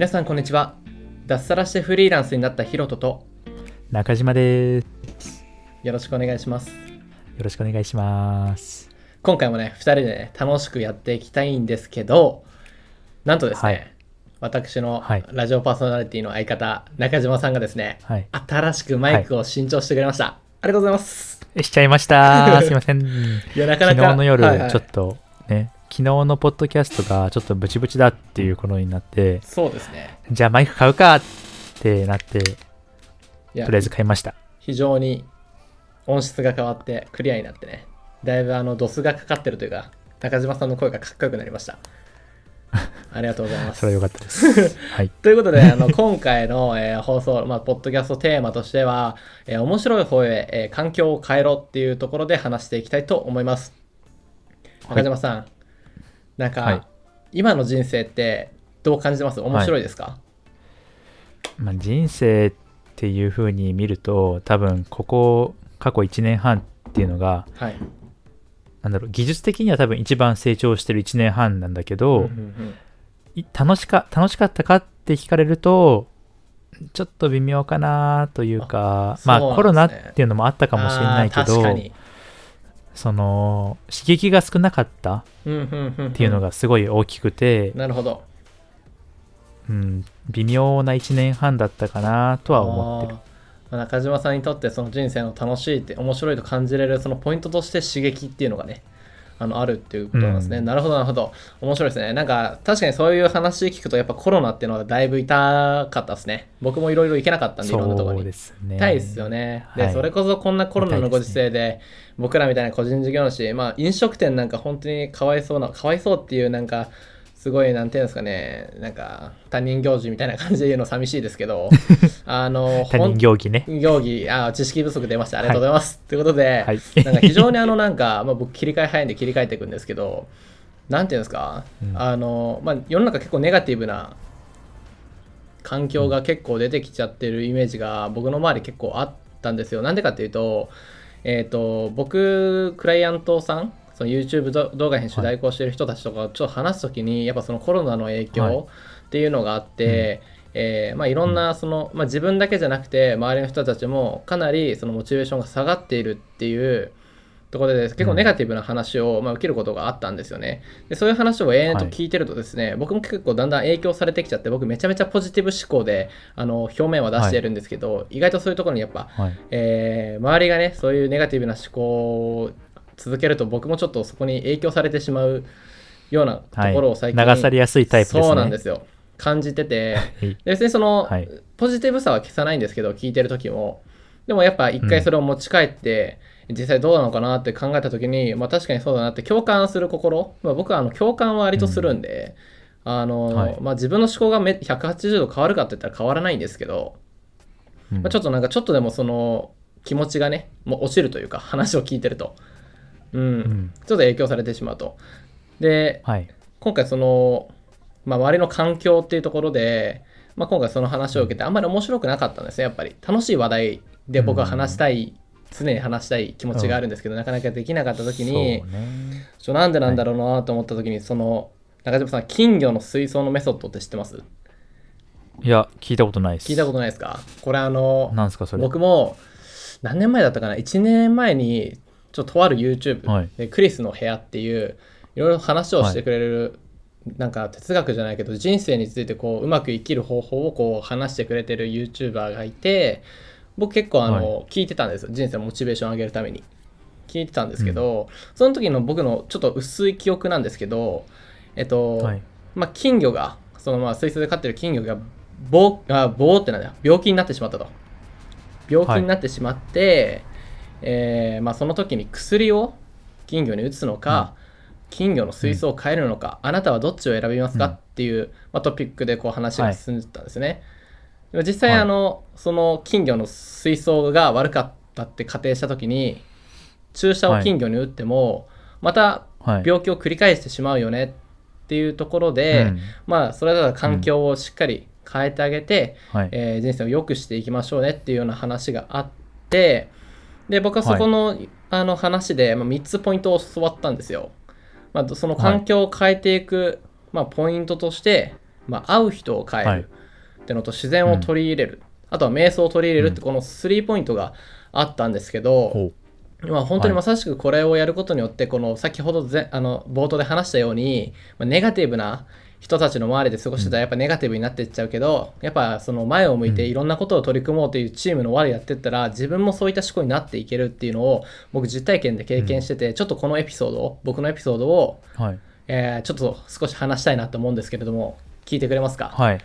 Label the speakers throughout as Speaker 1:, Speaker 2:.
Speaker 1: 皆さんこんにちは脱サラしてフリーランスになったヒロトと
Speaker 2: 中島です。
Speaker 1: よろしくお願いします
Speaker 2: よろしくお願いします。
Speaker 1: 今回もね2人でね楽しくやっていきたいんですけどなんとですね、
Speaker 2: はい
Speaker 1: 私の
Speaker 2: はい
Speaker 1: ラジオパーソナリティの相方中島さんがですね
Speaker 2: はい。
Speaker 1: 新しくマイクを新調してくれました、ありがとうございます
Speaker 2: しちゃいました。すいません。
Speaker 1: いやなかなか
Speaker 2: 昨日の夜、
Speaker 1: はいはい
Speaker 2: ちょっとね、昨日のポッドキャストがちょっとブチブチだっていうことになって、
Speaker 1: そうですね
Speaker 2: じゃあマイク買うかってなって、とりあえず買いました。
Speaker 1: 非常に音質が変わってクリアになってねだいぶあのドスがかかってるというか中島さんの声がかっこよくなりました ありがとうございます
Speaker 2: それは良かったです。はい。
Speaker 1: ということで、あの今回の、えー放送、まあ、ポッドキャストテーマとしては、えー面白い方へ、えー環境を変えろっていうところで話していきたいと思います。
Speaker 2: はい
Speaker 1: 中島さん、なんか、
Speaker 2: はい。
Speaker 1: 今の人生ってどう感じてます？面白いですか、
Speaker 2: まあ、人生っていう風に見ると、多分ここ過去1年半っていうのが、
Speaker 1: はい。
Speaker 2: なんだろう、技術的には多分一番成長してる1年半なんだけど、
Speaker 1: うんうんうん。
Speaker 2: い楽しか楽しかったかって聞かれるとちょっと微妙かなというかまあコロナっていうのもあったかもしれないけど。その刺激が少なかったっていうのがすごい大きくて、
Speaker 1: なるほど。
Speaker 2: うん、微妙な1年半だったかなとは思ってる。
Speaker 1: 中島さんにとってその人生の楽しいって面白いと感じれるそのポイントとして刺激っていうのがねあのあるっていうことなんですね、
Speaker 2: うん。
Speaker 1: なるほどなるほど。面白いですね。なんか確かにそういう話聞くとやっぱコロナっていうのはだいぶ痛かったですね。僕もいろいろ行けなかったんでいろんなところに。
Speaker 2: ですね
Speaker 1: 痛いですよね。で、
Speaker 2: はい。
Speaker 1: それこそこんなコロナのご時世で、僕らみたいな個人事業主、まあ飲食店なんか本当にかわいそうな、かわいそうっていうなんか、すごい、なんていうんですかね、なんか他人行事みたいな感じで言うの寂しいですけど、あの、
Speaker 2: 他人行儀ね
Speaker 1: 行儀、あ、知識不足出ました。ありがとうございます。ということで、
Speaker 2: はい
Speaker 1: なんか非常にあのなんか、まあ、僕切り替え早いんで切り替えていくんですけど、なんていうんですか、
Speaker 2: うん
Speaker 1: あの、まあ世の中結構ネガティブな環境が結構出てきちゃってるイメージが僕の周り結構あったんですよ。なんでかっていうと、えっ、と、僕、クライアントさん、その YouTube ど動画編集代行してる人たちとかちょっと話すときに、やっぱそのコロナの影
Speaker 2: はい。
Speaker 1: 響っていうのがあって、えーまあ、いろんなその、まあ、自分だけじゃなくて周りの人たちもかなりそのモチベーションが下がっているっていうところで結構ネガティブな話を、まあ、受けることがあったんですよね。でそういう話を延々と聞いてるとですね、僕も結構だんだん影響されてきちゃって僕めちゃめちゃポジティブ思考であの表面は出してるんですけど、意外とそういうところにやっぱ、
Speaker 2: はい。
Speaker 1: えー周りがねそういうネガティブな思考を続けると僕もちょっとそこに影響されてしまうようなところを最近、
Speaker 2: はい流されやすいタイプですね。
Speaker 1: そうなんですよ。感じてて。別にその、
Speaker 2: はい
Speaker 1: ポジティブさは消さないんですけど聞いてる時も。でもやっぱ一回それを持ち帰って、実際どうなのかなって考えた時に、まあ、確かにそうだなって共感する心、まあ、僕はあの共感は割とするんで、あの
Speaker 2: はい。
Speaker 1: まあ、自分の思考がめ180度変わるかって言ったら変わらないんですけど、
Speaker 2: うん。
Speaker 1: まあ、ちょっとなんかちょっとでもその気持ちがねもう落ちるというか話を聞いてると、うん。
Speaker 2: うん
Speaker 1: ちょっと影響されてしまうと。で
Speaker 2: はい。
Speaker 1: 今回その、まあ、周りの環境っていうところで、まあ、今回その話を受けてあんまり面白くなかったんですねやっぱり。楽しい話題で僕は話したい、常に話したい気持ちがあるんですけど、なかなかできなかった時に
Speaker 2: そうね。
Speaker 1: ちょなんでなんだろうなと思った時にその中島さん金魚の水槽のメソッドって知ってます？
Speaker 2: いや聞いたことないです。
Speaker 1: 聞いたことないですか？これあの
Speaker 2: なんですかそれ？
Speaker 1: 僕も何年前だったかな？1年前にちょっととある YouTube
Speaker 2: はい。
Speaker 1: でクリスの部屋っていういろいろ話をしてくれる、なんか哲学じゃないけど人生についてこううまく生きる方法をこう話してくれてる YouTuber がいて僕結構あの、
Speaker 2: は
Speaker 1: 聞いてたんですよ。人生のモチベーション上げるために。聞いてたんですけど、その時の僕のちょっと薄い記憶なんですけどえっと、
Speaker 2: はい。
Speaker 1: まあ、金魚がそのまあ水槽で飼ってる金魚が棒あ棒ってなんだよ。病気になってしまったと。病気になってしまって、えーまあ、その時に薬を金魚に打つのか、金魚の水槽を変えるのか、あなたはどっちを選びますか、
Speaker 2: うん。
Speaker 1: っていう、まあ、トピックでこう話が進んでたんですね、でも実際
Speaker 2: はい。
Speaker 1: あの、その金魚の水槽が悪かったって仮定した時に注射を金魚に打っても、また
Speaker 2: はい。
Speaker 1: 病気を繰り返してしまうよねっていうところで、
Speaker 2: うん。
Speaker 1: まあそれだったら環境をしっかり変えてあげて、
Speaker 2: はい。
Speaker 1: えー人生を良くしていきましょうねっていうような話があってで僕はそこの,、あの話で、まあ、3つポイントを教わったんですよ。まあ、その環境を変えていく、まあ、ポイントとしてまあ、会う人を変えるってのと自然を取り入れる、あとは瞑想を取り入れるってこの3ポイントがあったんですけど、
Speaker 2: ほ
Speaker 1: まあ、本当にまさしくこれをやることによって、この先ほどぜあの冒頭で話したように、まあ、ネガティブな人たちの周りで過ごしてたらやっぱネガティブになっていっちゃうけど、やっぱその前を向いていろんなことを取り組もうというチームの輪でやってったら自分もそういった思考になっていけるっていうのを僕実体験で経験してて、ちょっとこのエピソードを僕のエピソードを、
Speaker 2: うはい。
Speaker 1: えーちょっと少し話したいなと思うんですけれども聞いてくれますか、い、
Speaker 2: はい。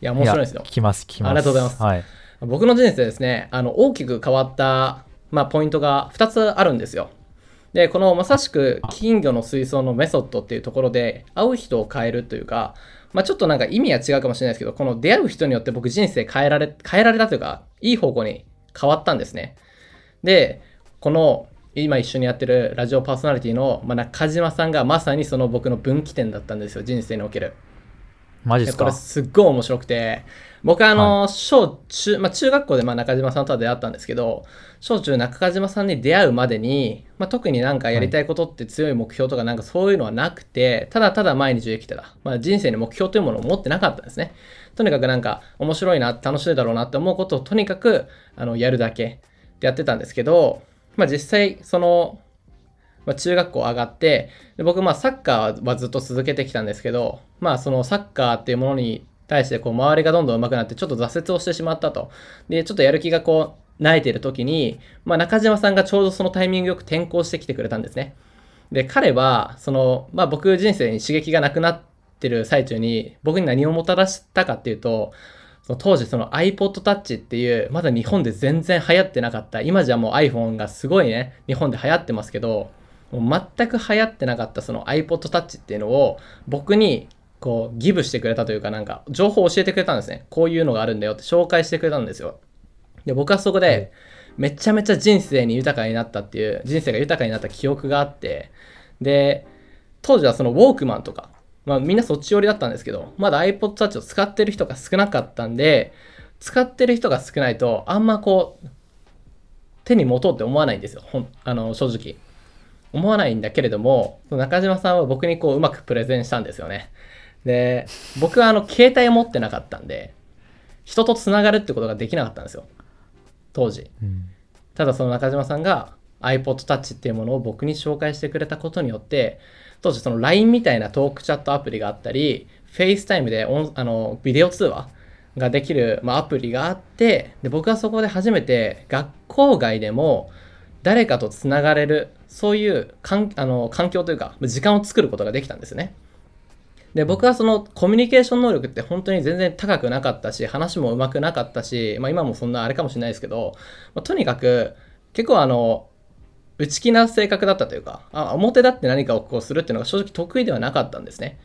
Speaker 1: や面白いですよ。
Speaker 2: や聞きます聞きます。
Speaker 1: ありがとうございます。
Speaker 2: はい。
Speaker 1: 僕の人生ですねあの大きく変わった、まあ、ポイントが2つあるんですよでこのまさしく金魚の水槽のメソッドっていうところで会う人を変えるというか、まあ、ちょっとなんか意味は違うかもしれないですけどこの出会う人によって僕人生変えられ変えられたというかいい方向に変わったんですね。でこの今一緒にやってるラジオパーソナリティの、まあ、中島さんがまさにその僕の分岐点だったんですよ人生における。
Speaker 2: マジですか？
Speaker 1: これすっごい面白くて。僕はあの、小中、まあ、中学校でまあ中島さんとは出会ったんですけど小中中島さんに出会うまでに、まあ、特になんかやりたいことって強い目標とかなんかそういうのはなくてただただ毎日生きてた、まあ、人生に目標というものを持ってなかったんですね。とにかくなんか面白いな楽しいだろうなって思うことをとにかくあのやるだけでやってたんですけど、まあ、実際そのまあ、中学校上がってで僕まあサッカーはずっと続けてきたんですけどまあそのサッカーっていうものに対してこう周りがどんどん上手くなってちょっと挫折をしてしまったと。でちょっとやる気がこう慣れてる時に、まあ、中島さんがちょうどそのタイミングよく転校してきてくれたんですね。で彼はその、まあ、僕人生に刺激がなくなってる最中に僕に何をもたらしたかっていうとその当時その iPod Touch っていうまだ日本で全然流行ってなかった今じゃもう iPhone がすごいね日本で流行ってますけどもう全く流行ってなかったその iPod Touch っていうのを僕にこうギブしてくれたというかなんか情報を教えてくれたんですね。こういうのがあるんだよって紹介してくれたんですよ。で僕はそこでめちゃめちゃ人生に豊かになったっていう人生が豊かになった記憶があって。で当時はそのウォークマンとかまあみんなそっち寄りだったんですけどまだ iPod Touch を使ってる人が少なかったんで使ってる人が少ないとあんまこう手に持とうって思わないんですよ。ほんあの正直思わないんだけれども中島さんは僕にこううまくプレゼンしたんですよね。で僕はあの携帯を持ってなかったんで人とつながるってことができなかったんですよ。当時。
Speaker 2: うん。
Speaker 1: ただその中島さんが iPod Touch っていうものを僕に紹介してくれたことによって当時その LINE みたいなトークチャットアプリがあったり FaceTime でオンあのビデオ通話ができる、まあ、アプリがあってで僕はそこで初めて学校外でも誰かとつながれるそういうかんあの環境というか時間を作ることができたんですね。で僕はそのコミュニケーション能力って本当に全然高くなかったし話も上手くなかったし、まあ、今もそんなあれかもしれないですけど、まあとにかく結構あの内気な性格だったというかあ表立って何かをこうするっていうのが正直得意ではなかったんですね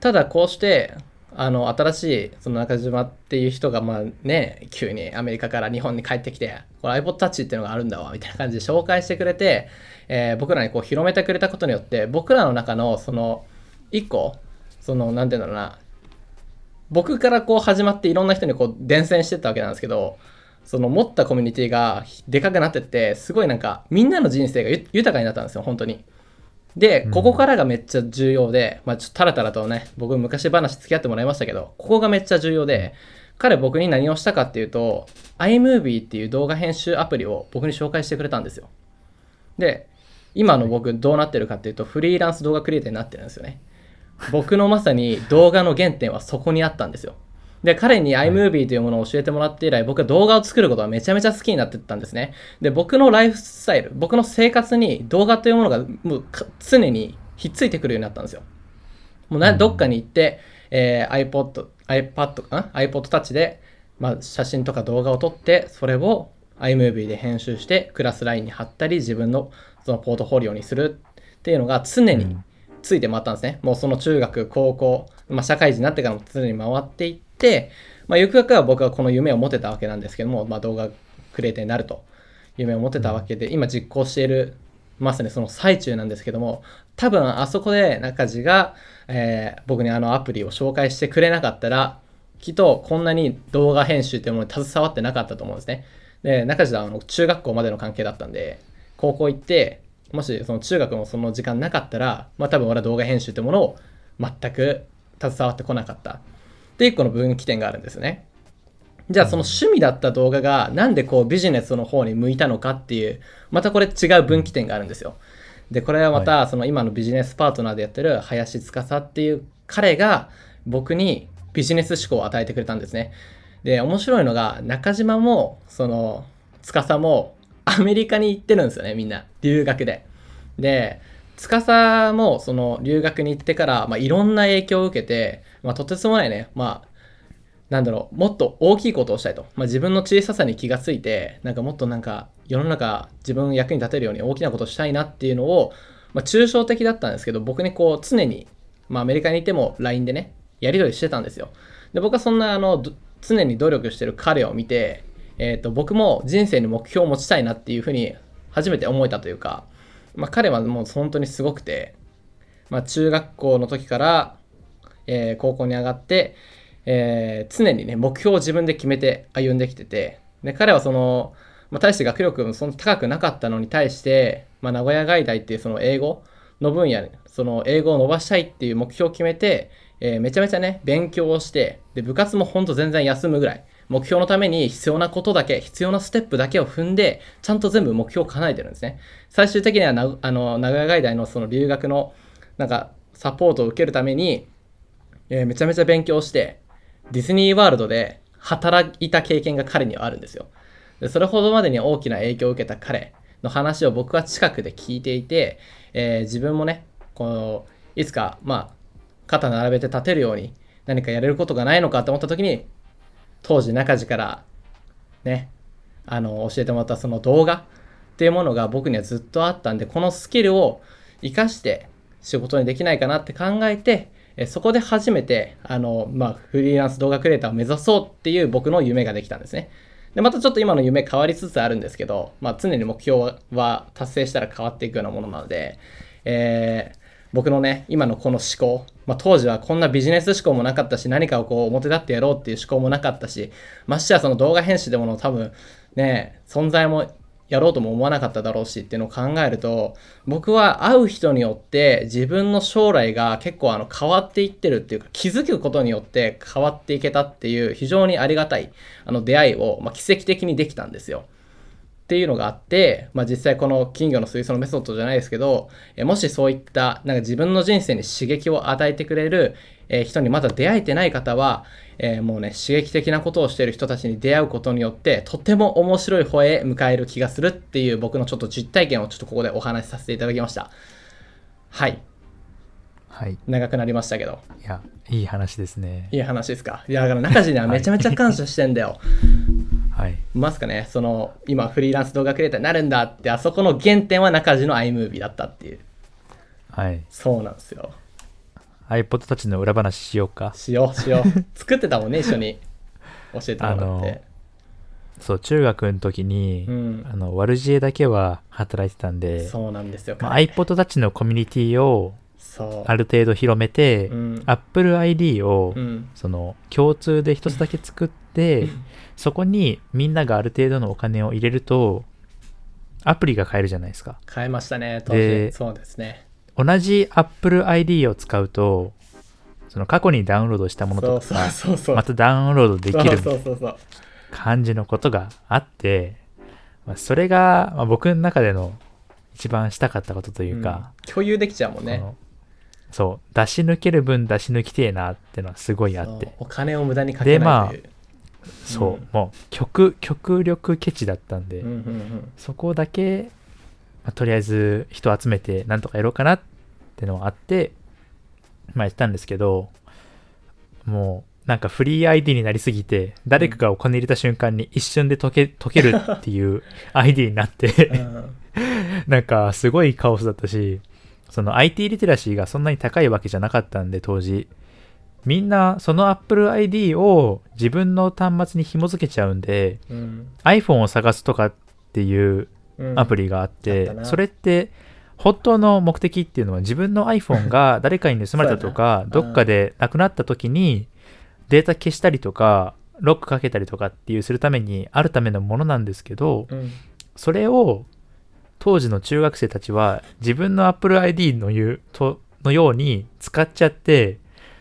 Speaker 1: ただこうしてあの新しいその中島っていう人がまあね急にアメリカから日本に帰ってきてこれ iPod Touch っていうのがあるんだわみたいな感じで紹介してくれて、えー僕らにこう広めてくれたことによって僕らの中のその一個その何て言うんだろうな僕からこう始まっていろんな人にこう伝染してったわけなんですけどその持ったコミュニティがでかくなってってすごいなんかみんなの人生が豊かになったんですよ本当に。でここからがめっちゃ重要で、まあちょっとタラタラとね僕昔話付き合ってもらいましたけどここがめっちゃ重要で彼僕に何をしたかっていうと iMovie っていう動画編集アプリを僕に紹介してくれたんですよ。で今の僕どうなってるかっていうとフリーランス動画クリエイターになってるんですよね。僕のまさに動画の原点はそこにあったんですよで、彼に iMovie というものを教えてもらって以来、僕は動画を作ることはめちゃめちゃ好きになってったんですね。で、僕のライフスタイル、僕の生活に動画というものがもうか常にひっついてくるようになったんですよ。もうなどっかに行って、えー iPod、iPad かな ?iPod Touch で、まあ、写真とか動画を撮って、それを iMovie で編集して、クラスラインに貼ったり、自分のそのポートフォリオにするっていうのが常について回ったんですね。もうその中学、高校、まあ、社会人になってからも常に回っていって、まあ、ゆくゆくは僕はこの夢を持てたわけなんですけども、まあ、動画クリエイターになると夢を持てたわけで、今実行しているまさにその最中なんですけども多分あそこで中地が、えー僕にあのアプリを紹介してくれなかったらきっとこんなに動画編集というものに携わってなかったと思うんですね。で中地はあの中学校までの関係だったんで高校行ってもしその中学のその時間なかったら、まあ、多分俺は動画編集というものを全く携わってこなかったっていうこの分岐点があるんですよね。じゃあその趣味だった動画がなんでこうビジネスの方に向いたのかっていうまたこれ違う分岐点があるんですよ。でこれはまたその今のビジネスパートナーでやってる林司っていう彼が僕にビジネス思考を与えてくれたんですね。で面白いのが中島もその司もアメリカに行ってるんですよねみんな留学で。で司もその留学に行ってから、まあ、いろんな影響を受けて、まあ、とてつもないねまあなんだろうもっと大きいことをしたいと、まあ、自分の小ささに気がついてなんかもっとなんか世の中自分役に立てるように大きなことをしたいなっていうのを、まあ、抽象的だったんですけど僕にこう常に、まあ、アメリカにいても LINE でねやり取りしてたんですよ。で僕はそんなあの常に努力してる彼を見て、えー、と僕も人生に目標を持ちたいなっていうふうに初めて思えたというか、まあ、彼はもう本当にすごくて、まあ、中学校の時から、えー、高校に上がってえー、常にね、目標を自分で決めて歩んできてて、で彼はその、まあ、大して学力もそんな高くなかったのに対して、まあ、名古屋外大っていうその英語の分野、その英語を伸ばしたいっていう目標を決めて、えー、めちゃめちゃね、勉強をして、で、部活もほんと全然休むぐらい、目標のために必要なことだけ、必要なステップだけを踏んで、ちゃんと全部目標を叶えてるんですね。最終的にはなあの名古屋外大のその留学の、なんか、サポートを受けるために、えー、めちゃめちゃ勉強して、ディズニーワールドで働いた経験が彼にはあるんですよ。でそれほどまでに大きな影響を受けた彼の話を僕は近くで聞いていて、えー、自分もね、このいつか、まあ、肩並べて立てるように何かやれることがないのかと思った時に、当時中地からね、あの、教えてもらったその動画っていうものが僕にはずっとあったんで、このスキルを活かして仕事にできないかなって考えて、そこで初めて、あの、まあ、フリーランス動画クリエイターを目指そうっていう僕の夢ができたんですね。で、またちょっと今の夢変わりつつあるんですけど、まあ、常に目標は達成したら変わっていくようなものなので、えー、僕のね、今のこの思考、まあ、当時はこんなビジネス思考もなかったし、何かをこう表立ってやろうっていう思考もなかったし、ましてやその動画編集でもの多分ね、存在もやろうとも思わなかっただろうしっていうのを考えると僕は会う人によって自分の将来が結構あの変わっていってるっていうか気づくことによって変わっていけたっていう非常にありがたいあの出会いを、まあ、奇跡的にできたんですよ。っていうのがあって、まあ、実際この金魚の水槽のメソッドじゃないですけど、えもしそういったなんか自分の人生に刺激を与えてくれる、え人にまだ出会えてない方は、えー、もうね、刺激的なことをしている人たちに出会うことによって、とても面白い方へ迎える気がするっていう僕のちょっと実体験をちょっとここでお話しさせていただきました。はい。
Speaker 2: はい。
Speaker 1: 長くなりましたけど。
Speaker 2: いや、いい話ですね。
Speaker 1: いい話ですか？いや、だから中地にはめちゃめちゃ感謝してんだよ。
Speaker 2: はい。
Speaker 1: ますかね、その、今フリーランス動画クリエイターになるんだって、あそこの原点は中地の iMovie だったっていう。
Speaker 2: はい。
Speaker 1: そうなんですよ。
Speaker 2: iPod たちの裏話しようか。
Speaker 1: しようしよう。作ってたもんね一緒に。教えてもらって。
Speaker 2: そう中学の時に、うん、あのワルジエだけは働いてたんで
Speaker 1: そうなんですよ、
Speaker 2: まあ、iPod たちのコミュニティをある程度広めて、うん、Apple ID を、うん、その共通で一つだけ作ってそこにみんながある程度のお金を入れるとアプリが買えるじゃないですか。
Speaker 1: 買えましたね当時そうですね。
Speaker 2: 同じ Apple ID を使うとその過去にダウンロードしたものとかまたダウンロードできる感じのことがあってまあ、それが、まあ、僕の中での一番したかったことというか、
Speaker 1: うん、共有できちゃうもんね
Speaker 2: そう出し抜ける分出し抜きてえなってのはすごいあって。
Speaker 1: お金を無駄にかけない
Speaker 2: という。でまあそう、うん、もう極極力ケチだったんで、うんうんうん、そこだけまあ、とりあえず人集めてなんとかやろうかなってのがあって、まあやったんですけど、もうなんかフリー ID になりすぎて、誰かがお金入れた瞬間に一瞬で解け解けるっていう ID になって なんかすごいカオスだったし、その IT リテラシーがそんなに高いわけじゃなかったんで当時、みんなその Apple ID を自分の端末に紐付けちゃうんで、うん、iPhone を探すとかっていうアプリがあって、うん、それって本当の目的っていうのは自分の iPhone が誰かに盗まれたとか どっかでなくなった時にデータ消したりとかロックかけたりとかっていうするためにあるためのものなんですけど、うん、それを当時の中学生たちは自分の Apple ID の言うとのように使っちゃって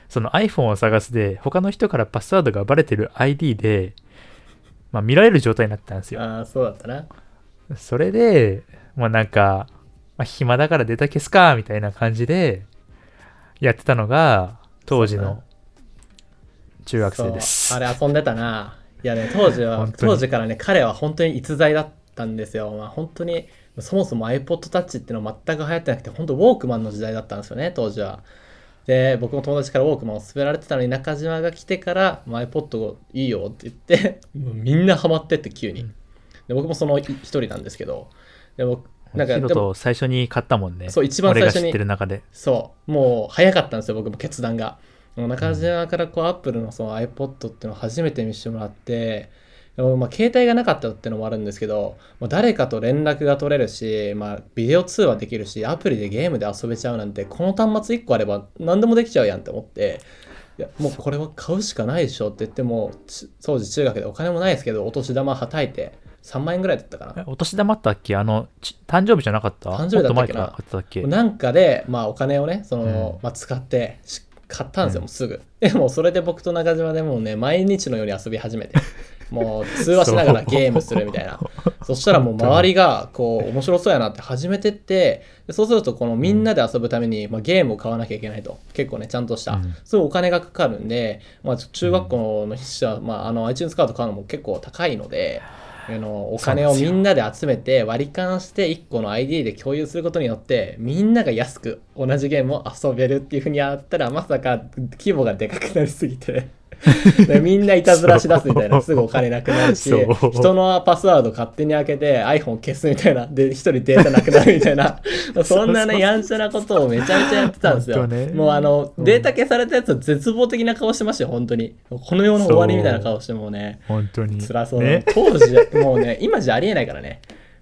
Speaker 2: その iPhone を探すで他の人からパスワードがバレてる ID で、まあ、見られる状態になったんですよ。
Speaker 1: ああそうだったな。
Speaker 2: それでもうなんか、まあ、暇だからデータ消すかみたいな感じでやってたのが当時の中学生です。
Speaker 1: あれ遊んでたな。いやね当時は 当時からね彼は本当に逸材だったんですよ。まあ本当にそもそも iPod Touch っていうのは全く流行ってなくて本当ウォークマンの時代だったんですよね当時は。で僕も友達からウォークマンを勧められてたのに中島が来てから「iPod いいよ」って言って みんなハマってって急に。で僕もその一人なんですけど
Speaker 2: でもなんかと最初に買ったもんね。
Speaker 1: そう一番最初に。
Speaker 2: 知ってる中で。
Speaker 1: そう。もう早かったんですよ僕も決断が。中島からこうアップルのその iPod っていうのを初めて見せてもらってまあ、携帯がなかったっていうのもあるんですけど、まあ、誰かと連絡が取れるし、まあ、ビデオ通話できるしアプリでゲームで遊べちゃうなんてこの端末1個あれば何でもできちゃうやんって思っていやもうこれは買うしかないでしょって言っても当時中学でお金もないですけどお年玉はたいて3万円ぐらいだったかな。
Speaker 2: お年玉あったっけ？あの誕生日じゃなかった？
Speaker 1: 誕生日だったっけな？っけ？なんかで、まあ、お金をねその、うん、まあ、使って買ったんですよ、もうすぐ。でもそれで僕と中島でもうね毎日のように遊び始めて もう通話しながらゲームするみたいな。そしたらもう周りがこう面白そうやなって始めてってそうするとこのみんなで遊ぶために、まあ、ゲームを買わなきゃいけないと。結構ねちゃんとした、うん、すごいお金がかかるんで、まあ、中学校の筆者は、まあ、あの iTunes カード買うのも結構高いので。あのお金をみんなで集めて割り勘して1個の ID で共有することによってみんなが安く同じゲームを遊べるっていうふうにやったらまさか規模がでかくなりすぎて みんないたずらしだすみたいな。すぐお金なくなるし人のパスワード勝手に開けて iPhone 消すみたいな。で一人データなくなるみたいな。そんなねやんちゃなことをめちゃめちゃやってたんですよ、ね、もうあの、データ消されたやつは絶望的な顔してましたよ本当に。この世の終わりみたいな顔してもね。
Speaker 2: 本当に。
Speaker 1: 辛そう、ね、当時もうね今じゃありえないからね。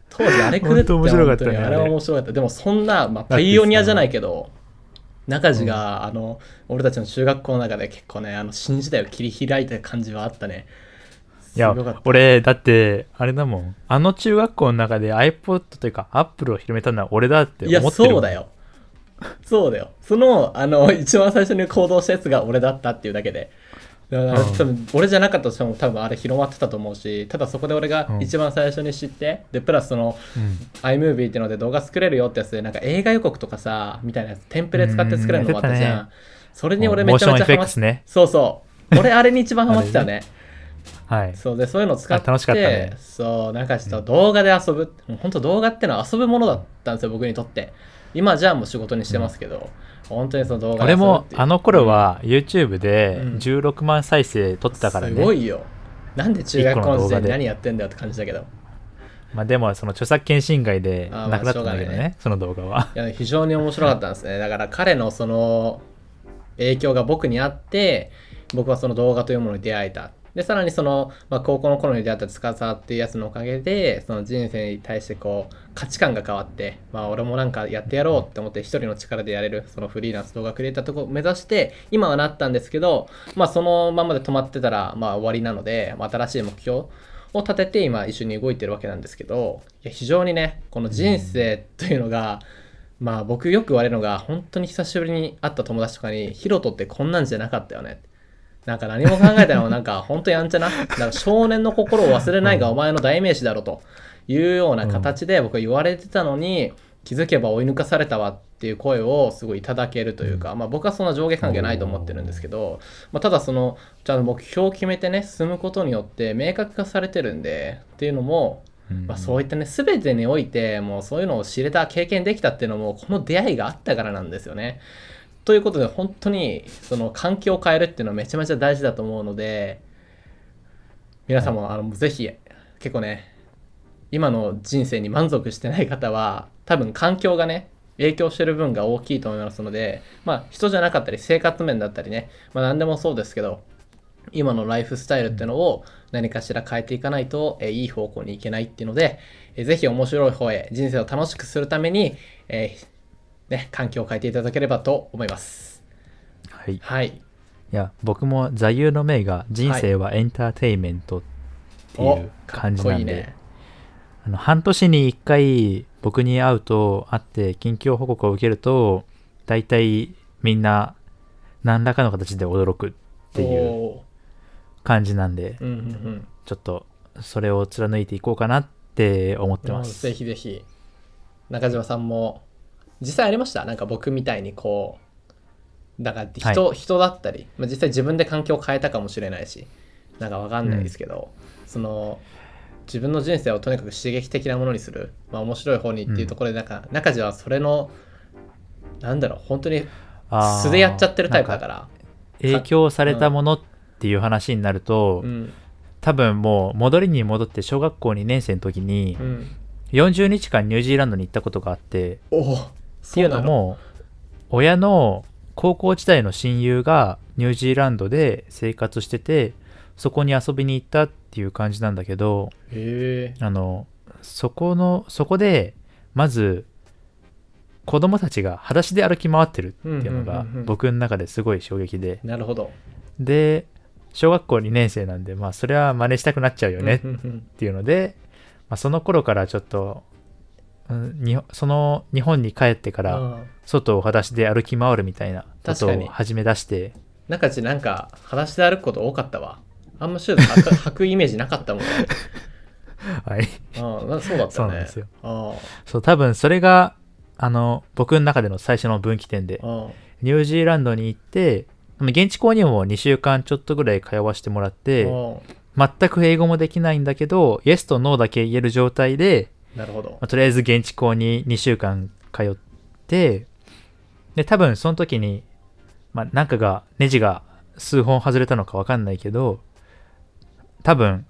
Speaker 1: 当時あれくるって本当にあれは面白かった。でもそんな、まあ、パイオニアじゃないけど中地が、うん、あの俺たちの中学校の中で結構ねあの新時代を切り開いた感じはあったね。
Speaker 2: いや俺だってあれだもん。あの中学校の中で iPod というか Apple を広めたのは俺だって思ってるいや
Speaker 1: そうだよ。そうだよ。そのあの一番最初に行動したやつが俺だったっていうだけで多分俺じゃなかったとしても多分あれ広まってたと思うしただそこで俺が一番最初に知って、でプラスその、うん、iMovie っていうので動画作れるよってやつでなんか映画予告とかさみたいなやつテンプレ使って作れるのもあったじゃん、ね、それに俺めちゃめちゃハマって、ね、そうそう。俺あれに一番ハマってたね。
Speaker 2: はい、
Speaker 1: そう。でそういうのを使って楽
Speaker 2: しかった、ね、
Speaker 1: そうなんかちょっと動画で遊ぶ、うん、本当動画ってのは遊ぶものだったんですよ僕にとって。今じゃあもう仕事にしてますけど、うん本当にその動画
Speaker 2: 俺もあの頃は YouTube で16万再生撮ってたからね、
Speaker 1: すごいよ。なんで中学校の時代に何やってんだよって感じだけど。
Speaker 2: まあでもその著作権侵害でなくなったんだけどねね、その動画は。い
Speaker 1: や非常に面白かったんですね。だから彼のその影響が僕にあって僕はその動画というものに出会えたでさらにその、まあ、高校の頃に出会った司っていうやつのおかげでその人生に対してこう価値観が変わって、まあ、俺もなんかやってやろうって思って一人の力でやれるそのフリーランス動画クリエイターとこを目指して今はなったんですけど、まあ、そのままで止まってたらまあ終わりなので、まあ、新しい目標を立てて今一緒に動いてるわけなんですけどいや非常にねこの人生というのが、まあ僕よく言われるのが本当に久しぶりに会った友達とかに「ヒロトってこんなんじゃなかったよね」なんか何も考えたのもなんか本当やんちゃな、なんか少年の心を忘れないがお前の代名詞だろというような形で僕は言われてたのに、気づけば追い抜かされたわっていう声をすごいいただけるというか、まあ、僕はそんな上下関係ないと思ってるんですけど、まあ、ただそのちゃんと目標を決めてね進むことによって明確化されてるんでっていうのも、まあ、そういったね全てにおいてもうそういうのを知れた経験できたっていうのもこの出会いがあったからなんですよね。ということで本当にその環境を変えるっていうのはめちゃめちゃ大事だと思うので皆さんもあのぜひ結構ね今の人生に満足してない方は多分環境がね影響してる分が大きいと思いますのでまあ人じゃなかったり生活面だったりねまあ何でもそうですけど今のライフスタイルっていうのを何かしら変えていかないと、えいい方向に行けないっていうので、えー、ぜひ面白い方へ人生を楽しくするために、えーね、環境を変えていただければと思います。
Speaker 2: はい。
Speaker 1: はい。
Speaker 2: いや、僕も座右の銘が人生はエンターテインメントっていう感じなんで、はいいいね、あの半年に1回僕に会うと会って近況報告を受けると大体みんな何らかの形で驚くっていう感じなんで、
Speaker 1: うんうんうん、
Speaker 2: ちょっとそれを貫いていこうかなって思ってます。
Speaker 1: ぜひぜひ中島さんも実際ありました？なんか僕みたいにこうだから人はい、人だったり、まあ、実際自分で環境を変えたかもしれないしなんか分かんないですけど、うん、その自分の人生をとにかく刺激的なものにする、まあ、面白い方にっていうところでなんか、うん、中地はそれのなんだろう本当に素でやっちゃってるタイプだから
Speaker 2: 影響されたものっていう話になると、うん、多分もう戻りに戻って小学校2年生の時に、40日間ニュージーランドに行ったことがあってっていうのも親の高校時代の親友がニュージーランドで生活しててそこに遊びに行ったっていう感じなんだけどあのそこのそこでまず子供たちが裸足で歩き回ってるっていうのが僕の中ですごい衝撃で。
Speaker 1: なるほど。
Speaker 2: で小学校2年生なんでまあそれは真似したくなっちゃうよねっていうのでまあ、その頃からちょっと、にその日本に帰ってから外を裸足で歩き回るみたいなことを始め出して
Speaker 1: 中地なんか裸足で歩くこと多かったわ。あんまシューズ 履くイメージなかったもん。ね
Speaker 2: はい。
Speaker 1: あそうだったね。
Speaker 2: そうなんですよ。そう多分それがあの僕の中での最初の分岐点でニュージーランドに行って現地校にも2週間ちょっとぐらい通わせてもらって全く英語もできないんだけど、イエスとノーだけ言える状態で、
Speaker 1: なるほど。
Speaker 2: まあ、とりあえず現地校に2週間通って、で、多分その時に、まあ、なんかが、ネジが数本外れたのかわかんないけど、多分、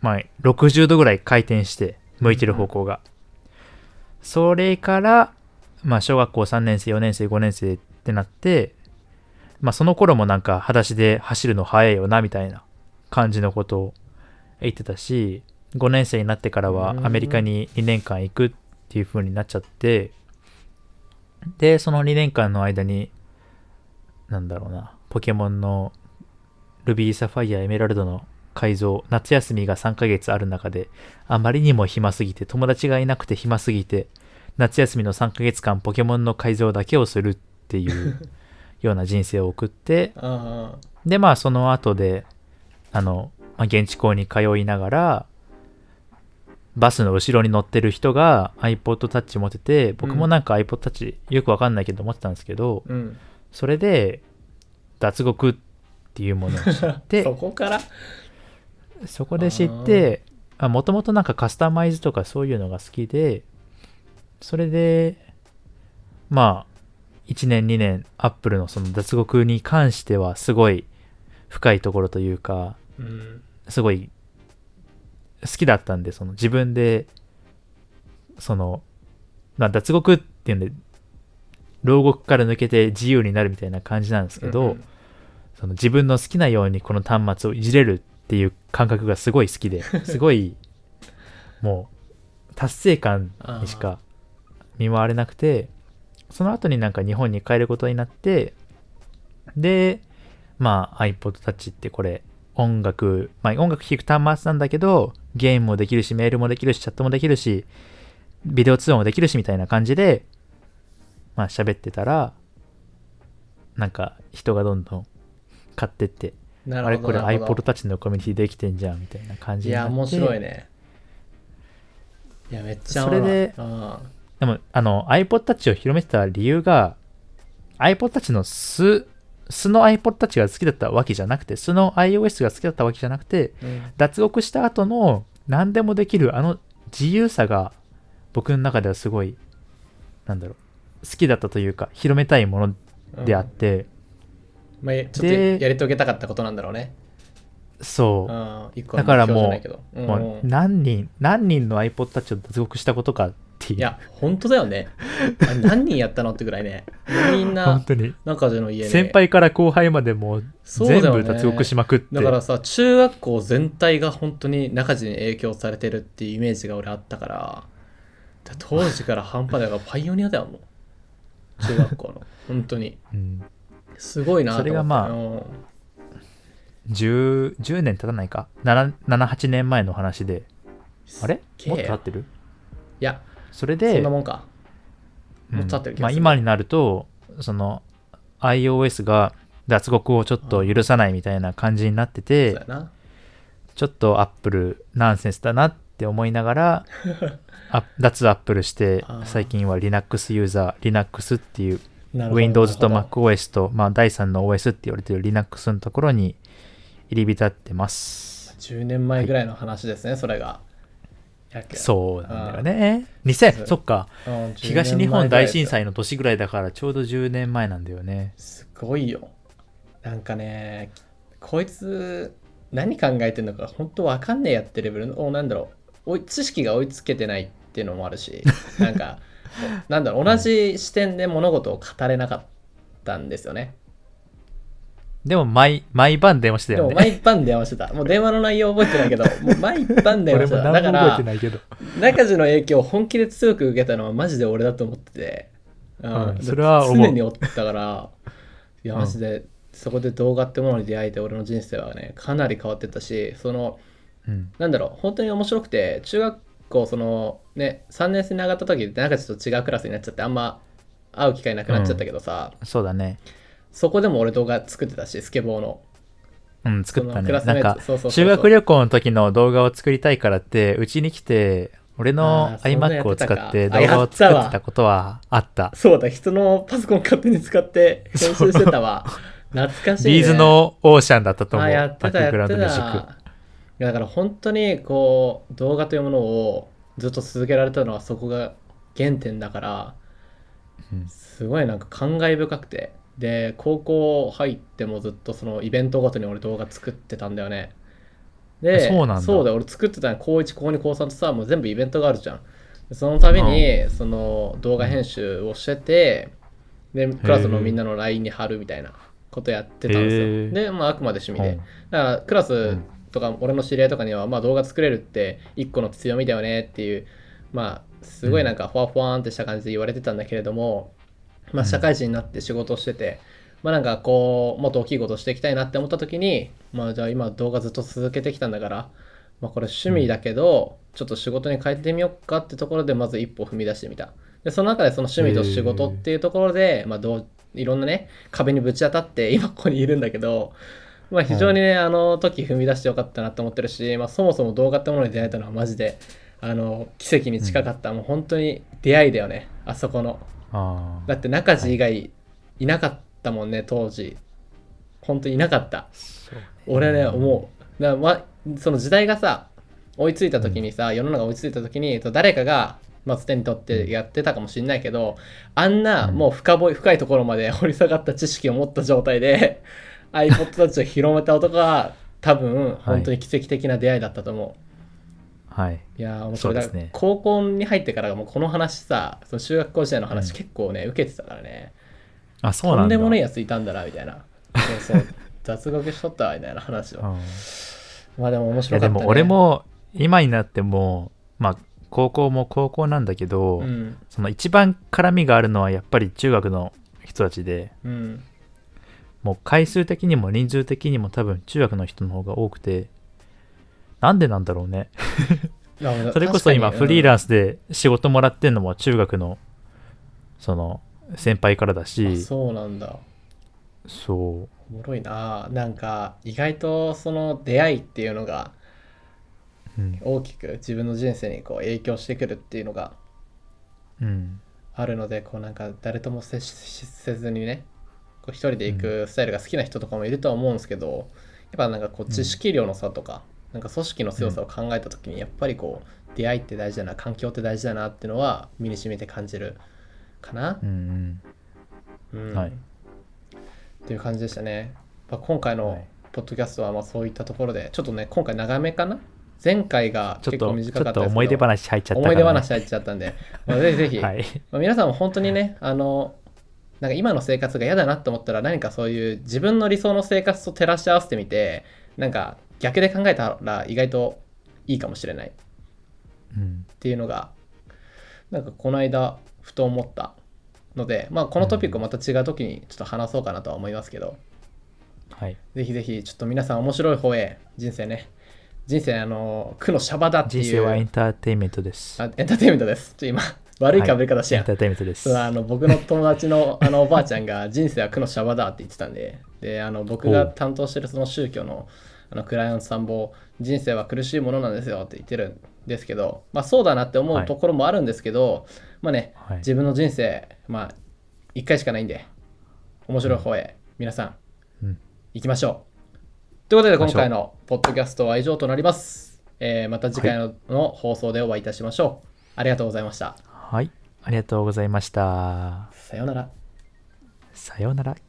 Speaker 2: まあ、60度ぐらい回転して、向いてる方向が。それから、まあ、小学校3年生、4年生、5年生ってなって、まあ、その頃もなんか、裸足で走るの早いよな、みたいな感じのことを言ってたし5年生になってからはアメリカに2年間行くっていう風になっちゃってでその2年間の間になんだろうなポケモンのルビーサファイアエメラルドの改造夏休みが3ヶ月ある中であまりにも暇すぎて友達がいなくて暇すぎて夏休みの3ヶ月間ポケモンの改造だけをするっていう ような人生を送ってでまあその後であの、まあ、現地校に通いながら、バスの後ろに乗ってる人が iPod Touch 持ってて、僕もなんか iPod Touch よくわかんないけど持ってたんですけど、
Speaker 1: うん、
Speaker 2: それで、脱獄っていうものを知って、
Speaker 1: そこから？
Speaker 2: そこで知って、もともとなんかカスタマイズとかそういうのが好きで、それで、まあ、1年2年、アップルのその脱獄に関してはすごい深いところというか、
Speaker 1: うん、
Speaker 2: すごい好きだったんでその自分でその、まあ、脱獄っていうんで牢獄から抜けて自由になるみたいな感じなんですけど、うんうん、その自分の好きなようにこの端末をいじれるっていう感覚がすごい好きで すごいもう達成感にしか見舞われなくてその後になんか日本に帰ることになってでまあ iPod Touch ってこれ音楽、まあ音楽聴く端末なんだけど、ゲームもできるし、メールもできるし、チャットもできるし、ビデオ通話もできるしみたいな感じで、まあ喋ってたら、なんか人がどんどん買ってって、あれこれ iPod Touch のコミュニティできてんじゃんみたいな感じになって。いや、面
Speaker 1: 白いね。いや、めっちゃ
Speaker 2: それで、でも、あの、iPod Touch を広めてた理由が、iPod Touch の素素の iPod たちが好きだったわけじゃなくて、素の iOS が好きだったわけじゃなくて、うん、脱獄した後の何でもできるあの自由さが僕の中ではすごい、なんだろう、好きだったというか、広めたいものであって、
Speaker 1: うん、まあ、ちょっとやり遂げたかったことなんだろうね。
Speaker 2: そう。だからもう、うん、もう何人、何人の iPod たちを脱獄したことかっていう。
Speaker 1: いや、本当だよね。何人やったのってぐらいね。みんな、
Speaker 2: 本当に
Speaker 1: 中での家ね。
Speaker 2: 先輩から後輩までもう全部脱獄しまくって
Speaker 1: だ、ね,、からさ、中学校全体が本当に中地に影響されてるっていうイメージが俺あったから、当時から半端ないからパイオニアだよ、もう。中学校の。本当に。
Speaker 2: うん、
Speaker 1: すごいな
Speaker 2: と思って。それがまあ、10, 10年経たないか。78年前の話で。あれ？もっと経ってる？
Speaker 1: いや
Speaker 2: それで
Speaker 1: そんなもんか。もっと経ってる
Speaker 2: まあ、今になると、その iOS が脱獄をちょっと許さないみたいな感じになってて、
Speaker 1: そう
Speaker 2: ちょっとアップルナンセンスだなって思いながら あ脱アップルして最近は Linux ユーザー Linux っていう Windows と MacOS と、まあ、第3の OS って言われてる Linux のところに入り浸ってます。
Speaker 1: ど10年前ぐらいの話ですね、それが。
Speaker 2: そうなんだよね。2000そっか。
Speaker 1: うん
Speaker 2: 東日本大震災の年ぐらいだからちょうど10年前なんだよね。
Speaker 1: すごいよ。なんかねこいつ何考えてんのか本当わかんねえやってレベルのおなんだろう。知識が追いつけてないっていうのもあるしなんか なんだろう同じ視点で物事を語れなかったんですよね
Speaker 2: でも毎毎晩電話してたよね。
Speaker 1: でも毎晩電話してた。もう電話の内容覚えてないけど もう毎晩電話してた。だから中地の影響を本気で強く受けたのはマジで俺だと思ってて、
Speaker 2: うん。それは
Speaker 1: 常におったからいや
Speaker 2: うん。
Speaker 1: マジで、そこで動画ってものに出会えて俺の人生はねかなり変わってったしその
Speaker 2: うん。
Speaker 1: なんだろう本当に面白くて中学校そのね3年生に上がった時って中地と違うクラスになっちゃってあんま会う機会なくなっちゃったけどさ、
Speaker 2: そうだね
Speaker 1: そこでも俺動画作ってたしスケボーの。
Speaker 2: うん作ったね。なんか修学旅行の時の動画を作りたいからってうちに来て俺の iMac を使って
Speaker 1: あ
Speaker 2: 動画を作
Speaker 1: やっ
Speaker 2: てたことはあった。
Speaker 1: そうだ人のパソコン勝手に使って編集してたわ。懐かしい、ね、
Speaker 2: ビーズのオーシャンだったと思う。
Speaker 1: あやって
Speaker 2: バックグラウンド
Speaker 1: たやってた。だから本当にこう動画というものをずっと続けられたのはそこが原点だから
Speaker 2: うん。
Speaker 1: すごいなんか感慨深くてで高校入ってもずっとそのイベントごとに俺動画作ってたんだよね。で
Speaker 2: そうなんだ。
Speaker 1: だよ。俺作ってたの高1高2高3とさもう全部イベントがあるじゃん。その度にその動画編集をしててでクラスのみんなの LINE に貼るみたいなことやってたんです
Speaker 2: へ
Speaker 1: よ
Speaker 2: ー。
Speaker 1: でまああくまで趣味で、
Speaker 2: うん。
Speaker 1: だからクラスとか俺の知り合いとかには、まあ、動画作れるって一個の強みだよねっていうまあすごいなんかふわふわんってした感じで言われてたんだけれども、まあ、社会人になって仕事をしてて、まあなんかこうもっと大きいことをしていきたいなって思った時にまあじゃあ今動画ずっと続けてきたんだから、まあ、これ趣味だけど、ちょっと仕事に変えてみようかってところでまず一歩踏み出してみた。でその中でその趣味と仕事っていうところで、まあ、どういろんなね壁にぶち当たって今ここにいるんだけどまあ非常にね、あの時踏み出してよかったなと思ってるし、まあ、そもそも動画ってものに出会えたのはマジであの奇跡に近かった、もう本当に出会いだよねあそこのだって中地以外いなかったもんね当時。本当にいなかった。俺ね思うだま、その時代がさ追いついた時にさ、世の中追いついた時に誰かがまあ、手に取ってやってたかもしれないけどあんな
Speaker 2: うん。
Speaker 1: もう深ぼい深いところまで 掘り下がった知識を持った状態で iPod たちを広めた男が多分本当に奇跡的な出会いだったと思う、
Speaker 2: はい
Speaker 1: い、やー面白い、
Speaker 2: ね。
Speaker 1: 高校に入ってからもうこの話さその中学校時代の話
Speaker 2: うん。
Speaker 1: 結構ね、受けてたからね。
Speaker 2: あそうなんだ。
Speaker 1: とんでもねえやついたんだなみたいな。そうそう雑学しとったわみたいな話を、
Speaker 2: うん。
Speaker 1: まあでも面
Speaker 2: い
Speaker 1: 白かった、ね、
Speaker 2: やでも俺も今になってもまあ高校も高校なんだけど、
Speaker 1: うん。
Speaker 2: その一番絡みがあるのはやっぱり中学の人たちで
Speaker 1: うん。
Speaker 2: もう回数的にも人数的にも多分中学の人の方が多くてなんでなんだろうね。それこそ今フリーランスで仕事もらってんのも中学のその先輩からだし。
Speaker 1: そうなんだ。
Speaker 2: そう。
Speaker 1: おもろいな。なんか意外とその出会いっていうのが
Speaker 2: うん、
Speaker 1: 大きく自分の人生にこう影響してくるっていうのが
Speaker 2: うん、
Speaker 1: あるのでこうなんか誰とも接しせずにねこう一人で行くスタイルが好きな人とかもいるとは思うんですけど、やっぱなんかこう知識量の差とか、なんか組織の強さを考えた時にやっぱりこう出会いって大事だな環境って大事だなっていうのは身に染みて感じるかな。
Speaker 2: う、ん
Speaker 1: うん。
Speaker 2: はい。
Speaker 1: っていう感じでしたね、まあ、今回の
Speaker 2: はい。
Speaker 1: ポッドキャストはまあそういったところでちょっとね今回長めかな？前回が
Speaker 2: ちょっと
Speaker 1: 結構短かったですけど
Speaker 2: 思い出話入っちゃったから、
Speaker 1: 思い出話入っちゃったんで、まあ、ぜひぜひ、
Speaker 2: はい。
Speaker 1: まあ、皆さんも本当にねあのなんか今の生活が嫌だなと思ったら何かそういう自分の理想の生活と照らし合わせてみてなんか逆で考えたら意外といいかもしれない。っ
Speaker 2: うん
Speaker 1: ていうのがなんかこの間ふと思ったのでまあこのトピックをまた違う時にちょっと話そうかなとは思いますけど、
Speaker 2: はい。
Speaker 1: ぜひぜひちょっと皆さん面白い方へ人生ね人生あの苦のシャバだっていう。
Speaker 2: 人生はエンターテインメントです。
Speaker 1: あエンターテインメントです。ちょ今、悪いかぶり方しや。ん、
Speaker 2: エンターテインメントです。
Speaker 1: あの僕の友達のあのおばあちゃんが人生は苦のシャバだって言ってたんでであの僕が担当してるその宗教のあのクライアントさんも人生は苦しいものなんですよって言ってるんですけど、まあ、そうだなって思うところもあるんですけど、まあね、
Speaker 2: はい
Speaker 1: 自分の人生まあ一回しかないんで面白い方へ皆さん
Speaker 2: うん
Speaker 1: 行きましょう。ということで今回のポッドキャストは以上となります。えーまた次回の,、の放送でお会いいたしましょう。ありがとうございました。
Speaker 2: はい。ありがとうございました。
Speaker 1: さようなら。
Speaker 2: さようなら。